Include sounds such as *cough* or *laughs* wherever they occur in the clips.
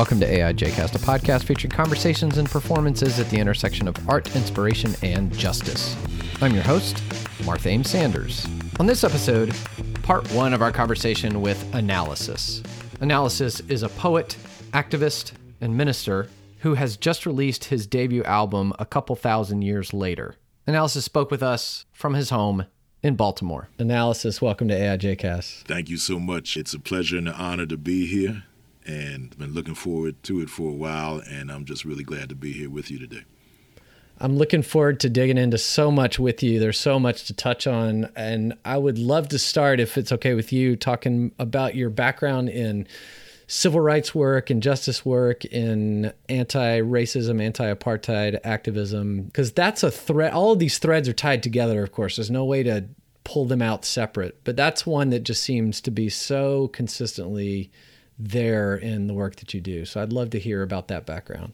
welcome to AIJcast, a podcast featuring conversations and performances at the intersection of art, inspiration, and justice. I'm your host, Martha Ames Sanders. On this episode, part one of our conversation with Analysis. Analysis is a poet, activist, and minister who has just released his debut album a couple thousand years later. Analysis spoke with us from his home in Baltimore. Analysis, welcome to AIJcast. Thank you so much. It's a pleasure and an honor to be here, and been looking forward to it for a while, and I'm just really glad to be here with you today. I'm looking forward to digging into so much with you. There's so much to touch on, and I would love to start, if it's okay with you, talking about your background in civil rights work and justice work in anti-racism, anti-apartheid activism because that's a thread all of these threads are tied together of course. There's no way to pull them out separate, but that's one that just seems to be so consistently there in the work that you do. So I'd love to hear about that background.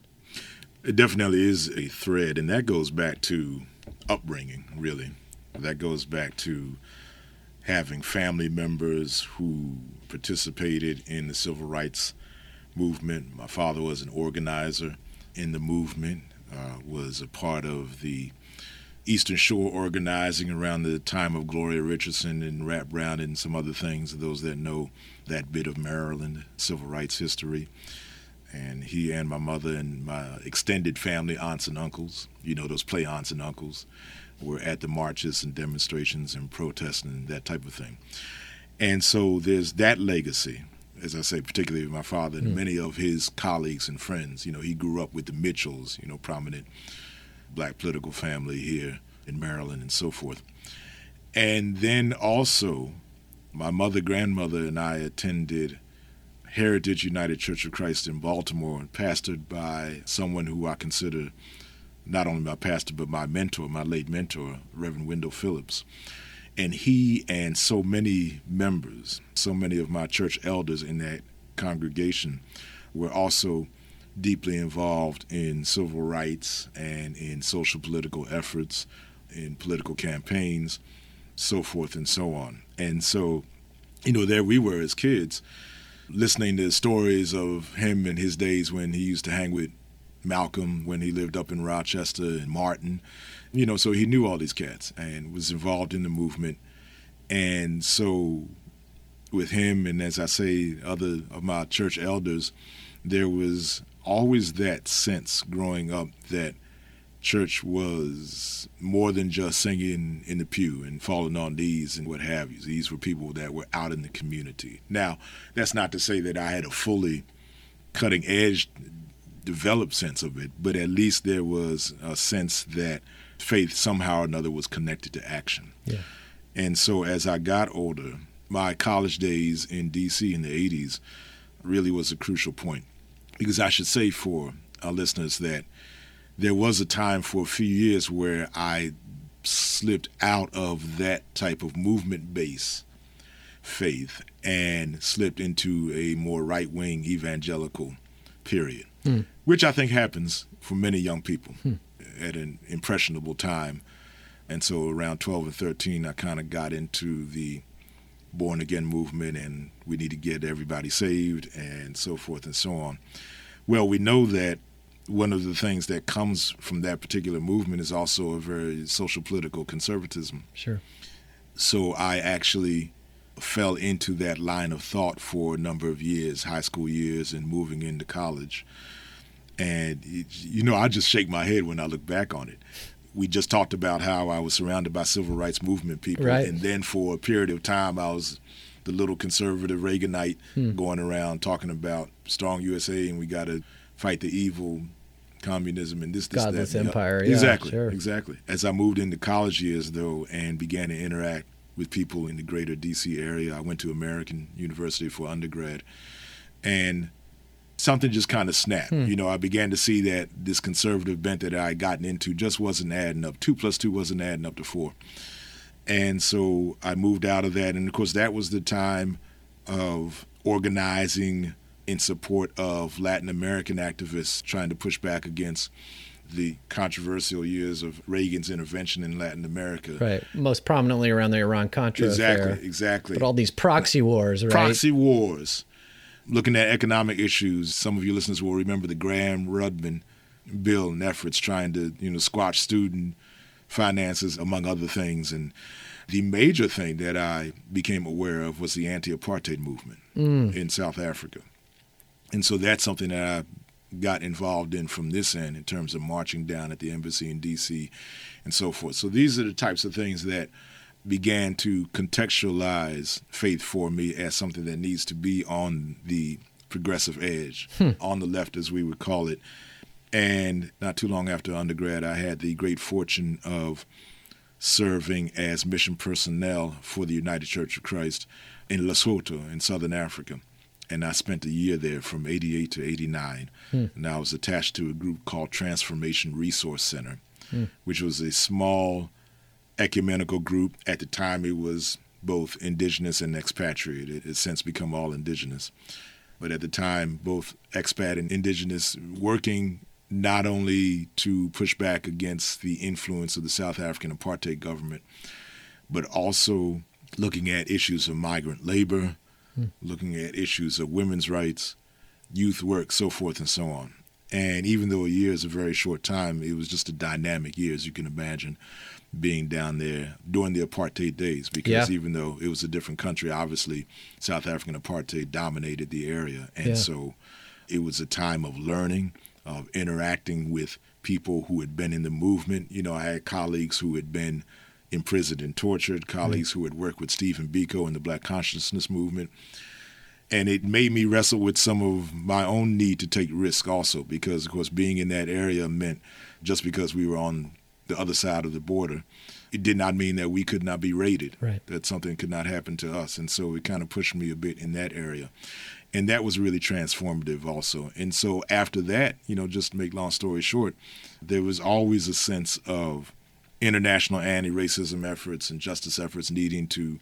It definitely is a thread and that goes back to upbringing, really. That goes back to having family members who participated in the civil rights movement. My father was an organizer in the movement, uh, was a part of the Eastern Shore organizing around the time of Gloria Richardson and Rap Brown and some other things, those that know that bit of Maryland civil rights history. And he and my mother and my extended family, aunts and uncles, you know, those play aunts and uncles, were at the marches and demonstrations and protests and that type of thing. And so there's that legacy, as I say, particularly my father and mm. many of his colleagues and friends. You know, he grew up with the Mitchells, you know, prominent black political family here in Maryland and so forth. And then also, my mother, grandmother, and I attended Heritage United Church of Christ in Baltimore, and pastored by someone who I consider not only my pastor, but my mentor, my late mentor, Reverend Wendell Phillips. And he and so many members, so many of my church elders in that congregation were also deeply involved in civil rights and in social political efforts, in political campaigns, so forth and so on. And so, you know, there we were as kids listening to stories of him and his days when he used to hang with Malcolm when he lived up in Rochester and Martin. You know, so he knew all these cats and was involved in the movement. And so with him and as I say, other of my church elders, there was always that sense growing up that church was more than just singing in the pew and falling on knees and what have you. These were people that were out in the community. Now, that's not to say that I had a fully cutting edge developed sense of it, but at least there was a sense that faith somehow or another was connected to action. Yeah. And so as I got older, my college days in DC in the 80s really was a crucial point. Because I should say for our listeners that there was a time for a few years where I slipped out of that type of movement base faith and slipped into a more right wing evangelical period mm. which I think happens for many young people mm. at an impressionable time. And so around 12 and 13, I kind of got into the born again movement and we need to get everybody saved and so forth and so on. Well, we know that one of the things that comes from that particular movement is also a very social political conservatism. Sure. So I actually fell into that line of thought for a number of years, high school years, and moving into college. And, it, you know, I just shake my head when I look back on it. We just talked about how I was surrounded by civil rights movement people. Right. And then for a period of time, I was the little conservative Reaganite hmm. going around talking about strong USA and we got to fight the evil communism and this, this, Godless that. empire. Yeah, exactly. Sure. Exactly. As I moved into college years, though, and began to interact with people in the greater DC area, I went to American University for undergrad. And something just kind of snapped. Hmm. You know, I began to see that this conservative bent that I had gotten into just wasn't adding up. Two plus two wasn't adding up to four. And so I moved out of that. And of course, that was the time of organizing in support of Latin American activists trying to push back against the controversial years of Reagan's intervention in Latin America. Right. Most prominently around the Iran Contra Exactly, affair. exactly. But all these proxy wars, right? Proxy wars looking at economic issues, some of your listeners will remember the Gramm Rudman bill and efforts trying to, you know, squash student finances, among other things. And the major thing that I became aware of was the anti-apartheid movement mm. in South Africa. And so that's something that I got involved in from this end in terms of marching down at the embassy in DC and so forth. So these are the types of things that began to contextualize faith for me as something that needs to be on the progressive edge, hmm. on the left as we would call it. And not too long after undergrad, I had the great fortune of serving as mission personnel for the United Church of Christ in Lesotho in southern Africa and I spent a year there from 88 to 89. Hmm. And I was attached to a group called Transformation Resource Center, hmm. which was a small ecumenical group. At the time, it was both indigenous and expatriate. It has since become all indigenous. But at the time, both expat and indigenous working not only to push back against the influence of the South African apartheid government, but also looking at issues of migrant labor, looking at issues of women's rights, youth work, so forth and so on. And even though a year is a very short time, it was just a dynamic year, as you can imagine, being down there during the apartheid days. Because yeah. even though it was a different country, obviously South African apartheid dominated the area. And yeah. so it was a time of learning, of interacting with people who had been in the movement. You know, I had colleagues who had been imprisoned and tortured, colleagues mm-hmm. who had worked with Stephen Biko in the Black Consciousness Movement. And it made me wrestle with some of my own need to take risk also, because, of course, being in that area meant just because we were on the other side of the border, it did not mean that we could not be raided, right. that something could not happen to us. And so it kind of pushed me a bit in that area. And that was really transformative also. And so after that, you know, just to make long story short, there was always a sense of international anti-racism efforts and justice efforts needing to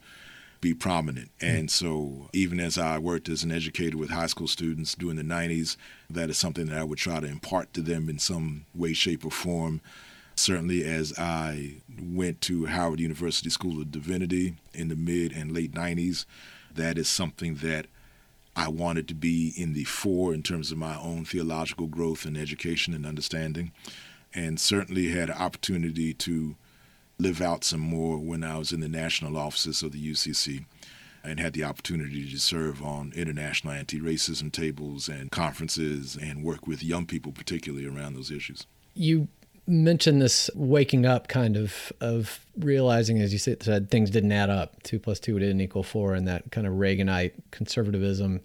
be prominent. Mm-hmm. And so, even as I worked as an educator with high school students during the 90s, that is something that I would try to impart to them in some way, shape, or form. Certainly, as I went to Howard University School of Divinity in the mid and late 90s, that is something that I wanted to be in the fore in terms of my own theological growth and education and understanding and certainly had an opportunity to live out some more when I was in the national offices of the UCC and had the opportunity to serve on international anti racism tables and conferences and work with young people, particularly around those issues. You mentioned this waking up kind of of realizing as you said things didn't add up two plus two didn't equal four and that kind of reaganite conservatism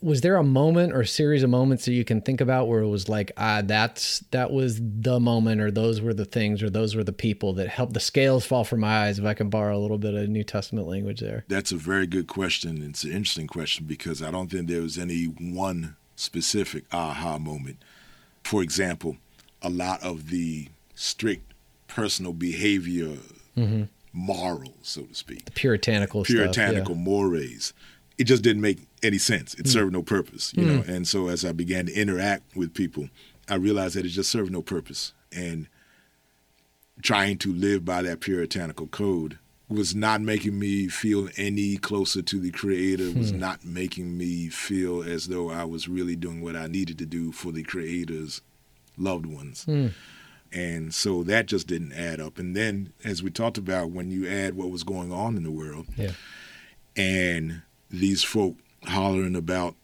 was there a moment or a series of moments that you can think about where it was like ah that's that was the moment or those were the things or those were the people that helped the scales fall from my eyes if i can borrow a little bit of new testament language there that's a very good question it's an interesting question because i don't think there was any one specific aha moment for example a lot of the strict personal behavior mm-hmm. morals so to speak the puritanical puritanical stuff, yeah. mores it just didn't make any sense. It mm. served no purpose, you mm. know. And so as I began to interact with people, I realized that it just served no purpose. And trying to live by that puritanical code was not making me feel any closer to the creator, was hmm. not making me feel as though I was really doing what I needed to do for the creator's loved ones. Hmm. And so that just didn't add up. And then, as we talked about, when you add what was going on in the world, yeah. and these folk hollering about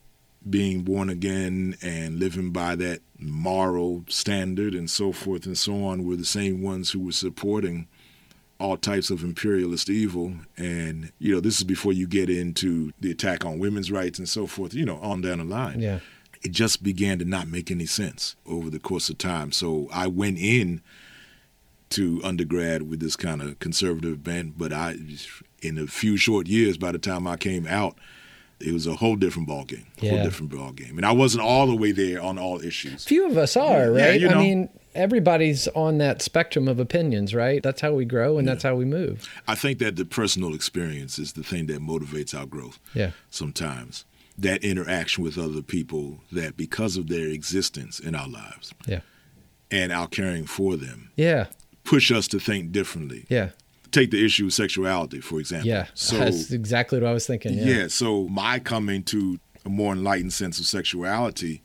being born again and living by that moral standard and so forth and so on were the same ones who were supporting all types of imperialist evil. And, you know, this is before you get into the attack on women's rights and so forth, you know, on down the line. Yeah. It just began to not make any sense over the course of time. So I went in to undergrad with this kind of conservative bent, but I, in a few short years, by the time I came out, it was a whole different ball game, yeah. whole different ball game, and I wasn't all the way there on all issues. Few of us are, right? Yeah, you know, I mean, everybody's on that spectrum of opinions, right? That's how we grow, and yeah. that's how we move. I think that the personal experience is the thing that motivates our growth. Yeah, sometimes that interaction with other people that because of their existence in our lives, yeah, and our caring for them, yeah, push us to think differently. Yeah take the issue of sexuality, for example. Yeah, so that's exactly what I was thinking. Yeah. yeah. So my coming to a more enlightened sense of sexuality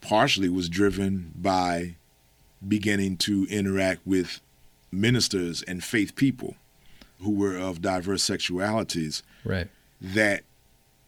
partially was driven by beginning to interact with ministers and faith people who were of diverse sexualities Right. that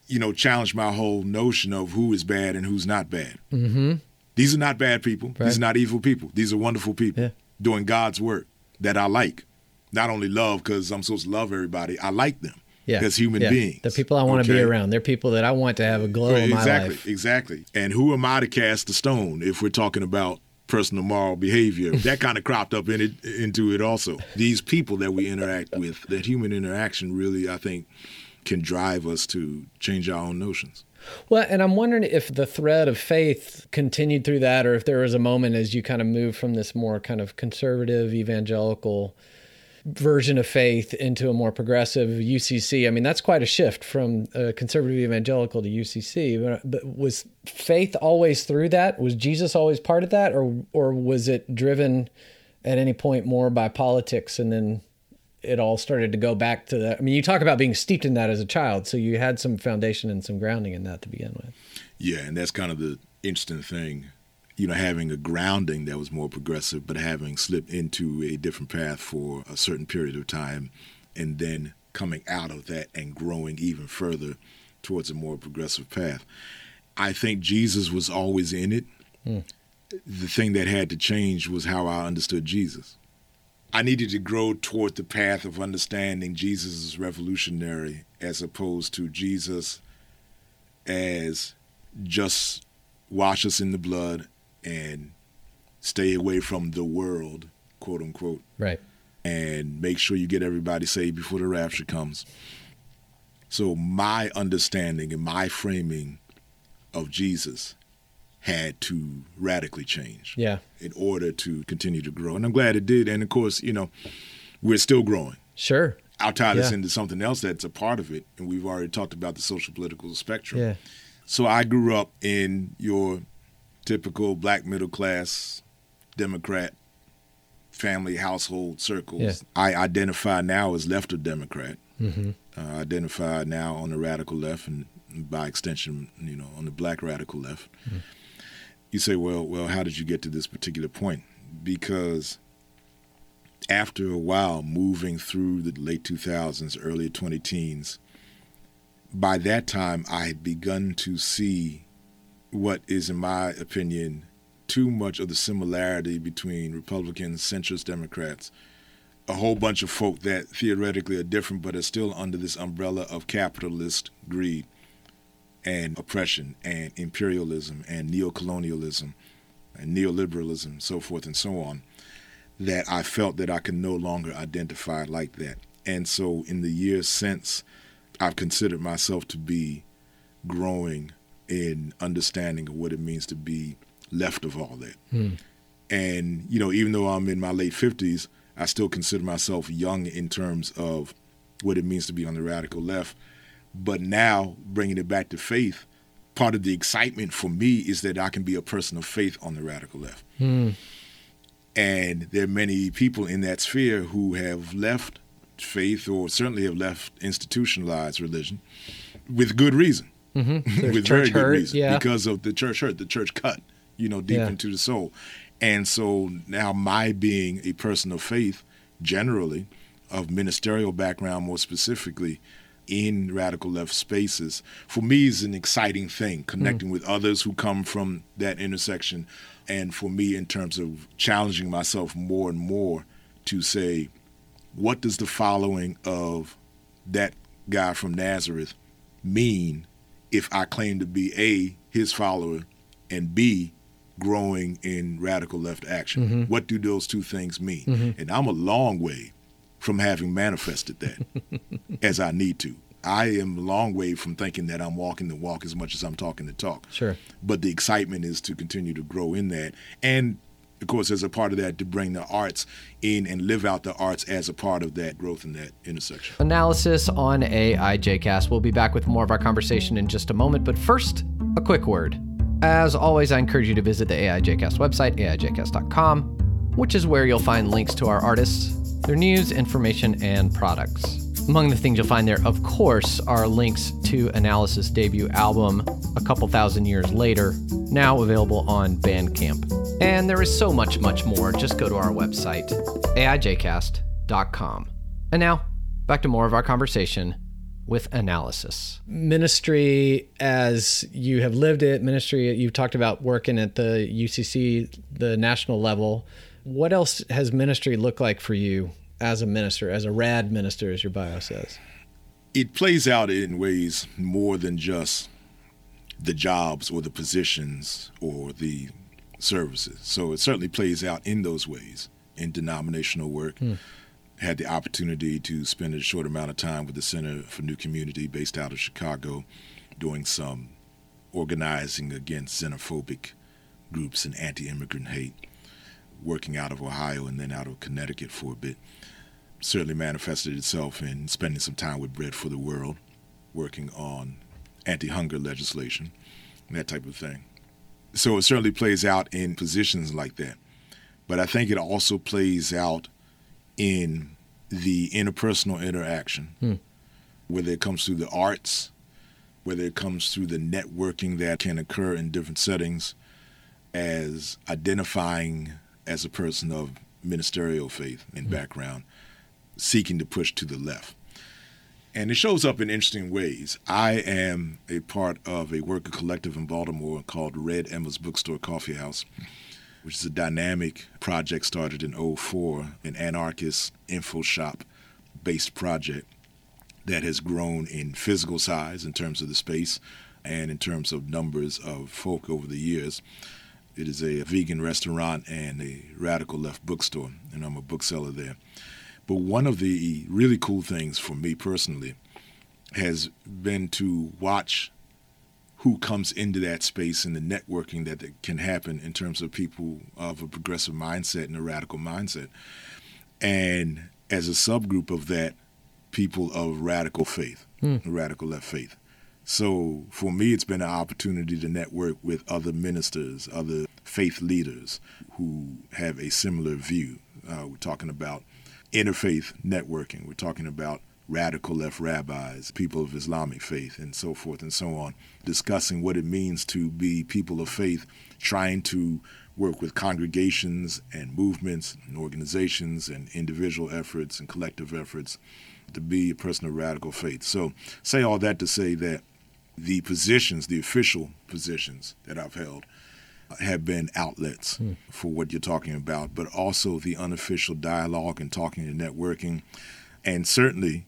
you know challenged my whole notion of who is bad and who's not bad. Mm-hmm. These are not bad people. Right. These are not evil people. These are wonderful people Yeah. doing God's work that I like. Not only love because I'm supposed to love everybody, I like them Yeah. as human Yeah. beings. The people I want to be around. They're people that I want to have a glow in my exactly, life. Exactly. Exactly. And who am I to cast the stone if we're talking about personal moral behavior? *laughs* that kind of cropped up in it into it also. These people that we interact with, that human interaction really, I think, can drive us to change our own notions. Well, and I'm wondering if the thread of faith continued through that, or if there was a moment as you kind of moved from this more kind of conservative evangelical version of faith into a more progressive UCC. I mean, that's quite a shift from conservative evangelical to UCC. But, but was faith always through that? Was Jesus always part of that, or or was it driven at any point more by politics and then? It all started to go back to that. I mean, you talk about being steeped in that as a child, so you had some foundation and some grounding in that to begin with. Yeah, and that's kind of the interesting thing, you know, having a grounding that was more progressive, but having slipped into a different path for a certain period of time, and then coming out of that and growing even further towards a more progressive path. I think Jesus was always in it. Hmm. The thing that had to change was how I understood Jesus. I needed to grow toward the path of understanding Jesus as revolutionary as opposed to Jesus as just wash us in the blood and stay away from the world, quote unquote, Right. and make sure you get everybody saved before the rapture comes. So my understanding and my framing of Jesus had to radically change Yeah. in order to continue to grow. And I'm glad it did. And of course, you know, we're still growing. Sure. I'll tie this Yeah. into something else that's a part of it. And we've already talked about the social political spectrum. Yeah. So I grew up in your typical black middle class Democrat family household circles. Yeah. I identify now as left of Democrat. Mm-hmm. Uh, identify now on the radical left and by extension, you know, on the black radical left. You say, well, well, how did you get to this particular point? Because after a while, moving through the late 2000s, early 20 teens, by that time, I had begun to see what is, in my opinion, too much of the similarity between Republicans, centrist Democrats, a whole bunch of folk that theoretically are different but are still under this umbrella of capitalist greed and oppression and imperialism and neocolonialism and neoliberalism, so forth and so on, that I felt that I could no longer identify like that. And so in the years since, I've considered myself to be growing in understanding of what it means to be left of all that. Hmm. And, you know, even though I'm in my late 50s, I still consider myself young in terms of what it means to be on the radical left. But now, bringing it back to faith, part of the excitement for me is that I can be a person of faith on the radical left. Hmm. And there are many people in that sphere who have left faith or certainly have left institutionalized religion with good reason. Mm-hmm. *laughs* with church very good hurt, reason. yeah. Because of the church hurt, the church cut, you know, deep Yeah. into the soul. And so now my being a person of faith, generally, of ministerial background more specifically, in radical left spaces, for me is an exciting thing, connecting with others who come from that intersection. And for me, in terms of challenging myself more and more to say, what does the following of that guy from Nazareth mean if I claim to be A, his follower, and B, growing in radical left action? Mm-hmm. What do those two things mean? Mm-hmm. And I'm a long way from having manifested that *laughs* as I need to. I am a long way from thinking that I'm walking the walk as much as I'm talking the talk. Sure. But the excitement is to continue to grow in that. And of course, as a part of that, to bring the arts in and live out the arts as a part of that growth in that intersection. Analysis on AIJcast. We'll be back with more of our conversation in just a moment, but first, a quick word. As always, I encourage you to visit the AIJcast website, aijcast.com, which is where you'll find links to our artists, their news, information, and products. Among the things you'll find there, of course, are links to Analysis' debut album, A Couple Thousand Years Later, now available on Bandcamp. And there is so much, much more. Just go to our website, aijcast.com. And now, back to more of our conversation with analysis. Ministry, as you have lived it, ministry, you've talked about working at the UCC, the national level. What else has ministry looked like for you as a minister, as a rad minister, as your bio says? It plays out in ways more than just the jobs or the positions or the services. So it certainly plays out in those ways in denominational work. Hmm. Had the opportunity to spend a short amount of time with the Center for New Community based out of Chicago doing some organizing against xenophobic groups and anti immigrant hate, working out of Ohio and then out of Connecticut for a bit certainly manifested itself in spending some time with Bread for the World, working on anti hunger legislation, that type of thing. So it certainly plays out in positions like that. But I think it also plays out in the interpersonal interaction, hmm. whether it comes through the arts, whether it comes through the networking that can occur in different settings, as identifying as a person of ministerial faith and hmm. background, seeking to push to the left. And it shows up in interesting ways. I am a part of a worker collective in Baltimore called Red Emma's Bookstore Coffee House, which is a dynamic project started in 04, an anarchist info shop based project that has grown in physical size in terms of the space and in terms of numbers of folk over the years. It is a vegan restaurant and a radical left bookstore, and I'm a bookseller there. But one of the really cool things for me personally has been to watch who comes into that space and the networking that can happen in terms of people of a progressive mindset and a radical mindset. And as a subgroup of that, people of radical faith, hmm. radical left faith. So for me, it's been an opportunity to network with other ministers, other faith leaders who have a similar view. Uh, we're talking about interfaith networking. We're talking about radical left rabbis, people of Islamic faith, and so forth and so on, discussing what it means to be people of faith, trying to work with congregations and movements and organizations and individual efforts and collective efforts to be a person of radical faith. So, say all that to say that the positions, the official positions that I've held, have been outlets hmm. for what you're talking about, but also the unofficial dialogue and talking and networking, and certainly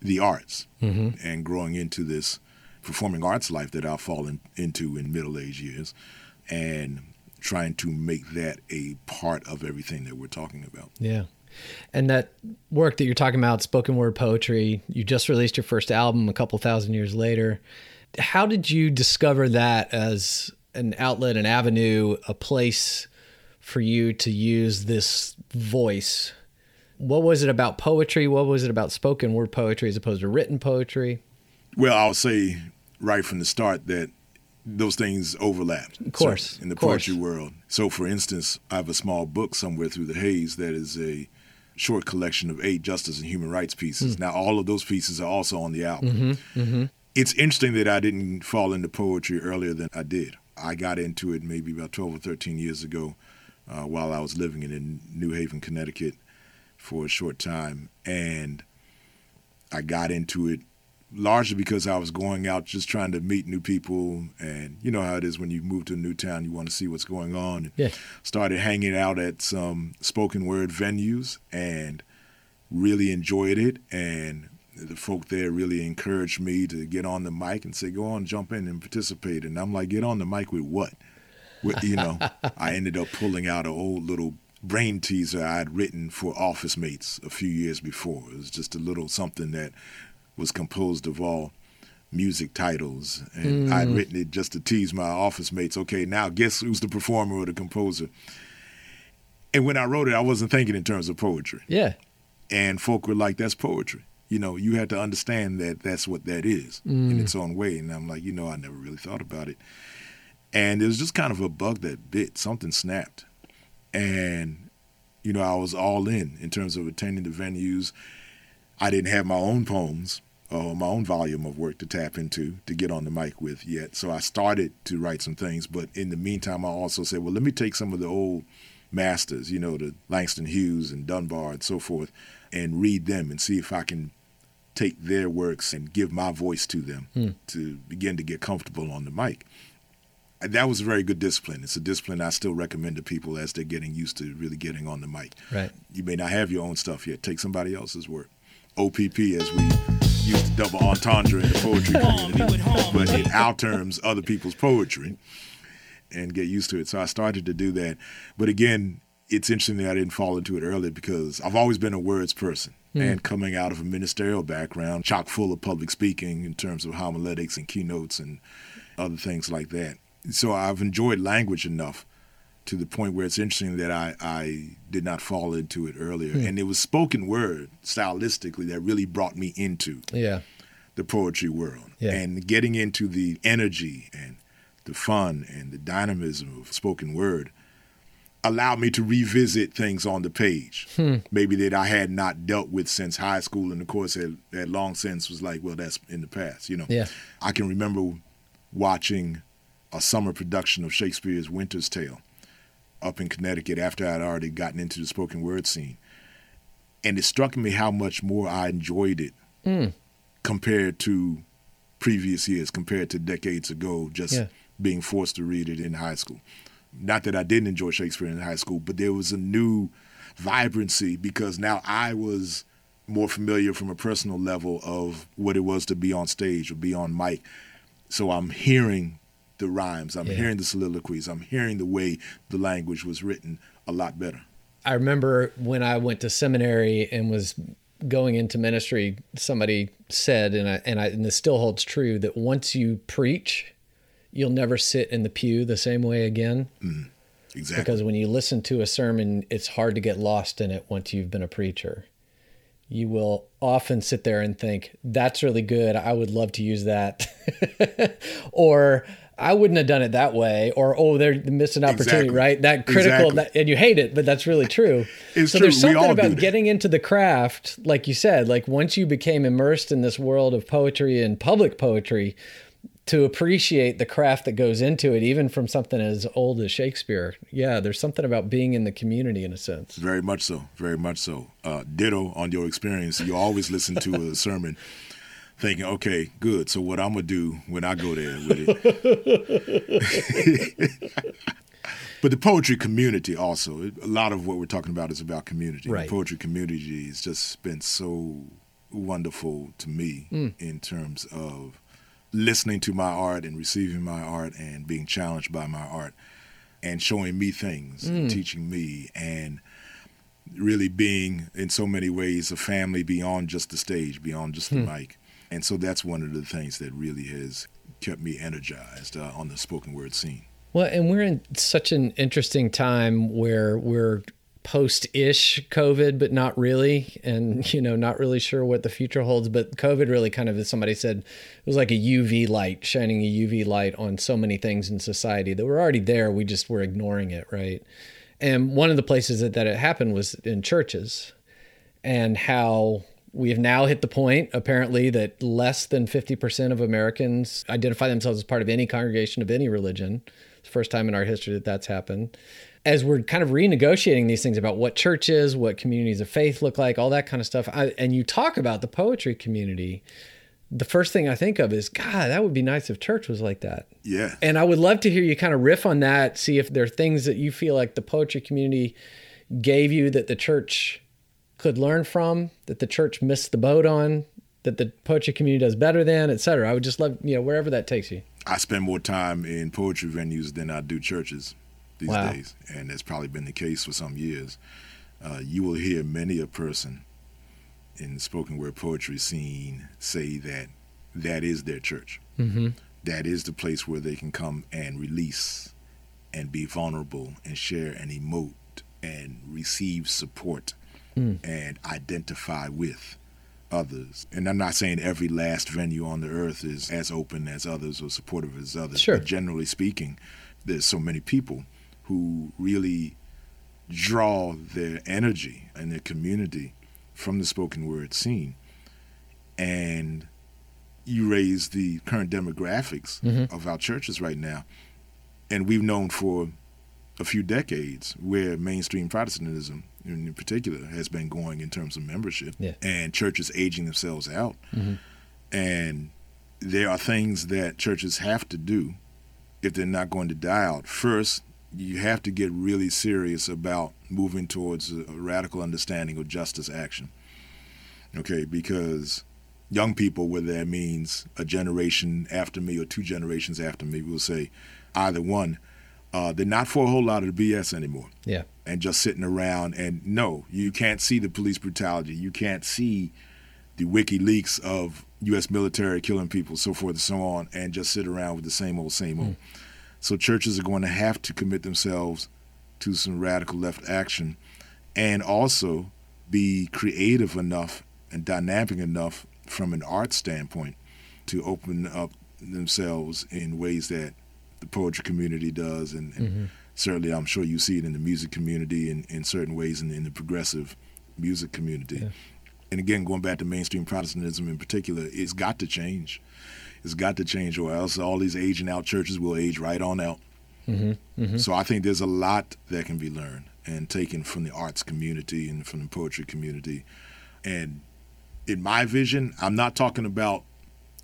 the arts mm-hmm. and growing into this performing arts life that I've fallen into in middle age years and trying to make that a part of everything that we're talking about. Yeah. And that work that you're talking about, spoken word poetry, you just released your first album a couple thousand years later. How did you discover that as an outlet, an avenue, a place for you to use this voice. What was it about poetry? What was it about spoken word poetry as opposed to written poetry? Well, I'll say right from the start that those things overlap. Of course. in the poetry world. So, for instance, I have a small book somewhere through the haze that is a short collection of eight justice and human rights pieces. Mm. Now, all of those pieces are also on the album. Mm-hmm, mm-hmm. It's interesting that I didn't fall into poetry earlier than I did. I got into it maybe about 12 or 13 years ago uh, while I was living in New Haven, Connecticut for a short time. And I got into it largely because I was going out just trying to meet new people. And you know how it is when you move to a new town, you want to see what's going on. Yeah. Started hanging out at some spoken word venues and really enjoyed it and the folk there really encouraged me to get on the mic and say, "Go on, jump in and participate." And I'm like, "Get on the mic with what?" With, you know, *laughs* I ended up pulling out an old little brain teaser I had written for Office Mates a few years before. It was just a little something that was composed of all music titles, and mm. I'd written it just to tease my office mates. Okay, now guess who's the performer or the composer? And when I wrote it, I wasn't thinking in terms of poetry. Yeah. And folk were like, "That's poetry." You know, you have to understand that that's what that is mm. in its own way. And I'm like, you know, I never really thought about it. And it was just kind of a bug that bit. Something snapped. And, you know, I was all in in terms of attending the venues. I didn't have my own poems or my own volume of work to tap into to get on the mic with yet. So I started to write some things, but in the meantime, I also said, well, let me take some of the old masters, you know, the Langston Hughes and Dunbar and so forth, and read them and see if I can take their works and give my voice to them hmm. to begin to get comfortable on the mic. And that was a very good discipline. It's a discipline I still recommend to people as they're getting used to really getting on the mic. Right. You may not have your own stuff yet. Take somebody else's work. OPP, as we use the double entendre in the poetry community, but in our terms, other people's poetry, and get used to it. So I started to do that. But again, it's interesting that I didn't fall into it early because I've always been a words person. Mm. And coming out of a ministerial background, chock full of public speaking in terms of homiletics and keynotes and other things like that. So I've enjoyed language enough to the point where it's interesting that I, I did not fall into it earlier. Mm. And it was spoken word stylistically that really brought me into yeah. the poetry world. Yeah. And getting into the energy and the fun and the dynamism of spoken word allowed me to revisit things on the page, hmm. maybe that I had not dealt with since high school, and of course, had, had long since was like, well, that's in the past, you know. Yeah. I can remember watching a summer production of Shakespeare's Winter's Tale up in Connecticut after I'd already gotten into the spoken word scene, and it struck me how much more I enjoyed it mm. compared to previous years, compared to decades ago, just yeah. being forced to read it in high school not that I didn't enjoy Shakespeare in high school, but there was a new vibrancy because now I was more familiar from a personal level of what it was to be on stage or be on mic. So I'm hearing the rhymes, I'm yeah. hearing the soliloquies, I'm hearing the way the language was written a lot better. I remember when I went to seminary and was going into ministry, somebody said, and I, and I, and this still holds true, that once you preach, you'll never sit in the pew the same way again. Mm, exactly. Because when you listen to a sermon, it's hard to get lost in it once you've been a preacher. You will often sit there and think, that's really good. I would love to use that. *laughs* or I wouldn't have done it that way. Or, oh, they're missing opportunity, exactly. right? That critical, exactly. that, and you hate it, but that's really true. *laughs* It's so true. there's something about getting into the craft, like you said, like once you became immersed in this world of poetry and public poetry, to appreciate the craft that goes into it, even from something as old as Shakespeare. Yeah, there's something about being in the community in a sense. Very much so. Very much so. Uh, ditto on your experience. You always listen to a *laughs* sermon thinking, okay, good. So what I'm gonna do when I go there with it. *laughs* but the poetry community also. A lot of what we're talking about is about community. Right. The poetry community has just been so wonderful to me mm. in terms of listening to my art and receiving my art and being challenged by my art and showing me things mm. and teaching me and really being in so many ways a family beyond just the stage beyond just the hmm. mic and so that's one of the things that really has kept me energized uh, on the spoken word scene well and we're in such an interesting time where we're post-ish COVID, but not really, and you know, not really sure what the future holds. But COVID really kind of, as somebody said, it was like a UV light, shining a UV light on so many things in society that were already there. We just were ignoring it, right? And one of the places that, that it happened was in churches, and how we have now hit the point, apparently, that less than 50% of Americans identify themselves as part of any congregation of any religion. It's the first time in our history that that's happened as we're kind of renegotiating these things about what churches, what communities of faith look like, all that kind of stuff, I, and you talk about the poetry community, the first thing I think of is, God, that would be nice if church was like that. Yeah. And I would love to hear you kind of riff on that, see if there are things that you feel like the poetry community gave you that the church could learn from, that the church missed the boat on, that the poetry community does better than, et cetera. I would just love, you know, wherever that takes you. I spend more time in poetry venues than I do churches these wow. days, and it's probably been the case for some years. Uh, you will hear many a person in spoken word poetry scene say that that is their church. Mm-hmm. That is the place where they can come and release and be vulnerable and share and emote and receive support mm. and identify with others. And I'm not saying every last venue on the earth is as open as others or supportive as others. Sure. But generally speaking, there's so many people who really draw their energy and their community from the spoken word scene. and you raise the current demographics mm-hmm. of our churches right now. And we've known for a few decades where mainstream Protestantism, in particular, has been going in terms of membership yeah. and churches aging themselves out. Mm-hmm. And there are things that churches have to do if they're not going to die out. First, you have to get really serious about moving towards a radical understanding of justice action. Okay, because young people, whether that means a generation after me or two generations after me, will say either one. Uh, they're not for a whole lot of the BS anymore. Yeah. And just sitting around and no, you can't see the police brutality. You can't see the WikiLeaks of U.S. military killing people, so forth and so on, and just sit around with the same old, same old. Mm. So churches are going to have to commit themselves to some radical left action and also be creative enough and dynamic enough from an art standpoint to open up themselves in ways that the poetry community does and, and mm-hmm. certainly I'm sure you see it in the music community and in certain ways in, in the progressive music community. Yeah. And again, going back to mainstream Protestantism in particular, it's got to change. It's got to change, or else all these aging out churches will age right on out. Mm-hmm. Mm-hmm. So I think there's a lot that can be learned and taken from the arts community and from the poetry community. And in my vision, I'm not talking about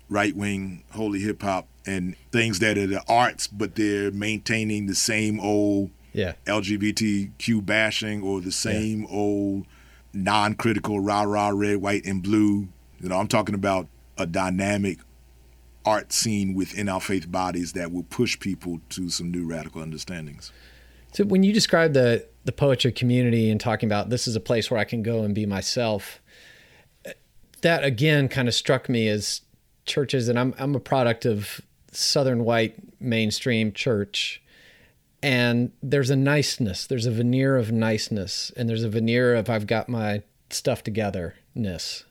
right wing holy hip hop and things that are the arts, but they're maintaining the same old yeah. LGBTQ bashing or the same yeah. old non critical rah rah red, white, and blue. You know, I'm talking about a dynamic art scene within our faith bodies that will push people to some new radical understandings. So when you describe the the poetry community and talking about this is a place where I can go and be myself, that again kind of struck me as churches, and I'm I'm a product of Southern white mainstream church. And there's a niceness, there's a veneer of niceness, and there's a veneer of I've got my stuff togetherness.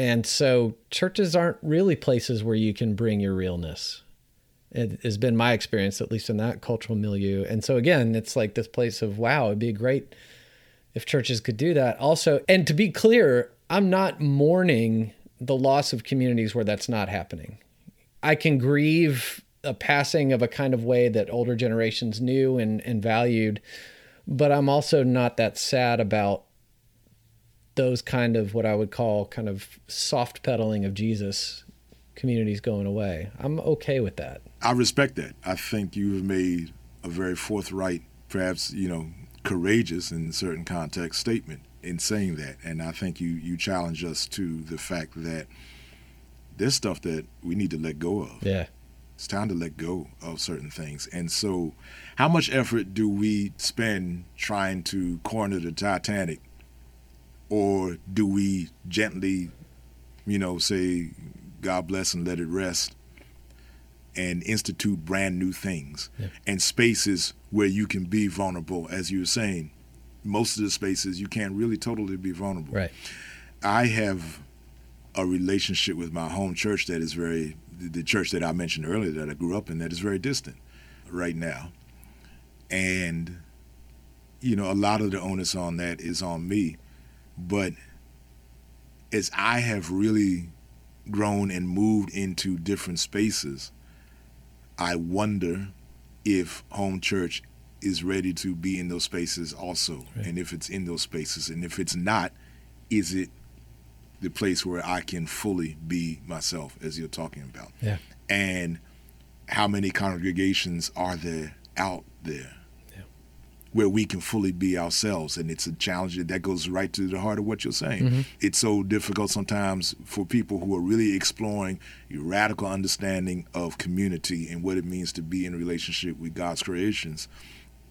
And so churches aren't really places where you can bring your realness. It has been my experience, at least in that cultural milieu. And so again, it's like this place of wow, it'd be great if churches could do that. Also, and to be clear, I'm not mourning the loss of communities where that's not happening. I can grieve a passing of a kind of way that older generations knew and, and valued, but I'm also not that sad about those kind of what I would call kind of soft pedaling of Jesus communities going away. I'm okay with that. I respect that. I think you've made a very forthright, perhaps, you know, courageous in certain context statement in saying that. And I think you you challenge us to the fact that there's stuff that we need to let go of. Yeah. It's time to let go of certain things. And so how much effort do we spend trying to corner the Titanic or do we gently, you know, say God bless and let it rest and institute brand new things yeah. and spaces where you can be vulnerable as you were saying most of the spaces you can't really totally be vulnerable. Right. I have a relationship with my home church that is very the church that I mentioned earlier that I grew up in that is very distant right now. And you know, a lot of the onus on that is on me. But as I have really grown and moved into different spaces, I wonder if home church is ready to be in those spaces also. Right. And if it's in those spaces, and if it's not, is it the place where I can fully be myself, as you're talking about? Yeah. And how many congregations are there out there. Where we can fully be ourselves? And it's a challenge that goes right to the heart of what you're saying. Mm-hmm. It's so difficult sometimes for people who are really exploring a radical understanding of community and what it means to be in relationship with God's creations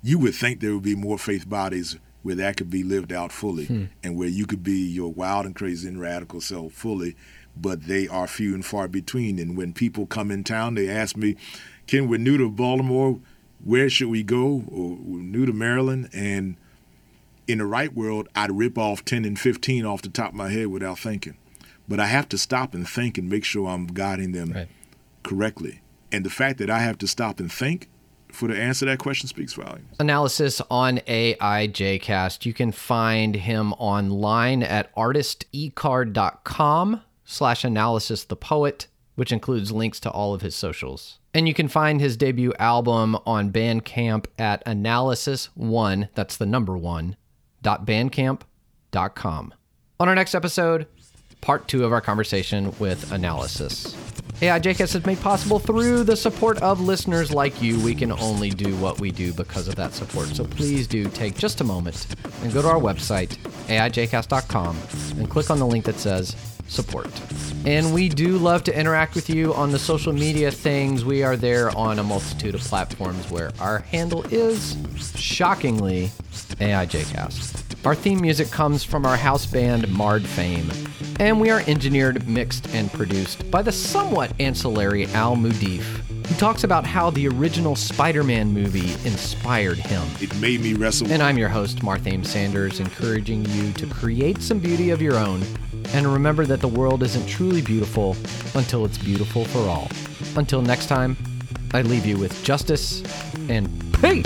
you would think there would be more faith bodies where that could be lived out fully hmm. and where you could be your wild and crazy and radical self fully, but they are few and far between. And when people come in town, they ask me, Ken, we're new to Baltimore, where should we go? Or we're new to Maryland. And in the right world, I'd rip off 10 and 15 off the top of my head without thinking. But I have to stop and think and make sure I'm guiding them right. correctly. And the fact that I have to stop and think for the answer that question speaks volumes. Analysis on AIJcast. You can find him online at artistecard.com slash analysis the poet, which includes links to all of his socials. And you can find his debut album on Bandcamp at analysis1, that's the number one, dot bandcamp.com. On our next episode, part two of our conversation with Analysis. AIJcast is made possible through the support of listeners like you. We can only do what we do because of that support. So please do take just a moment and go to our website, aijcast.com, and click on the link that says support. And we do love to interact with you on the social media things. We are there on a multitude of platforms where our handle is shockingly AIJcast. Our theme music comes from our house band Marred Fame, and we are engineered, mixed, and produced by the somewhat ancillary Al Mudif, who talks about how the original Spider Man movie inspired him. It made me wrestle. And I'm your host, Marthame Sanders, encouraging you to create some beauty of your own and remember that the world isn't truly beautiful until it's beautiful for all. Until next time, I leave you with justice and peace.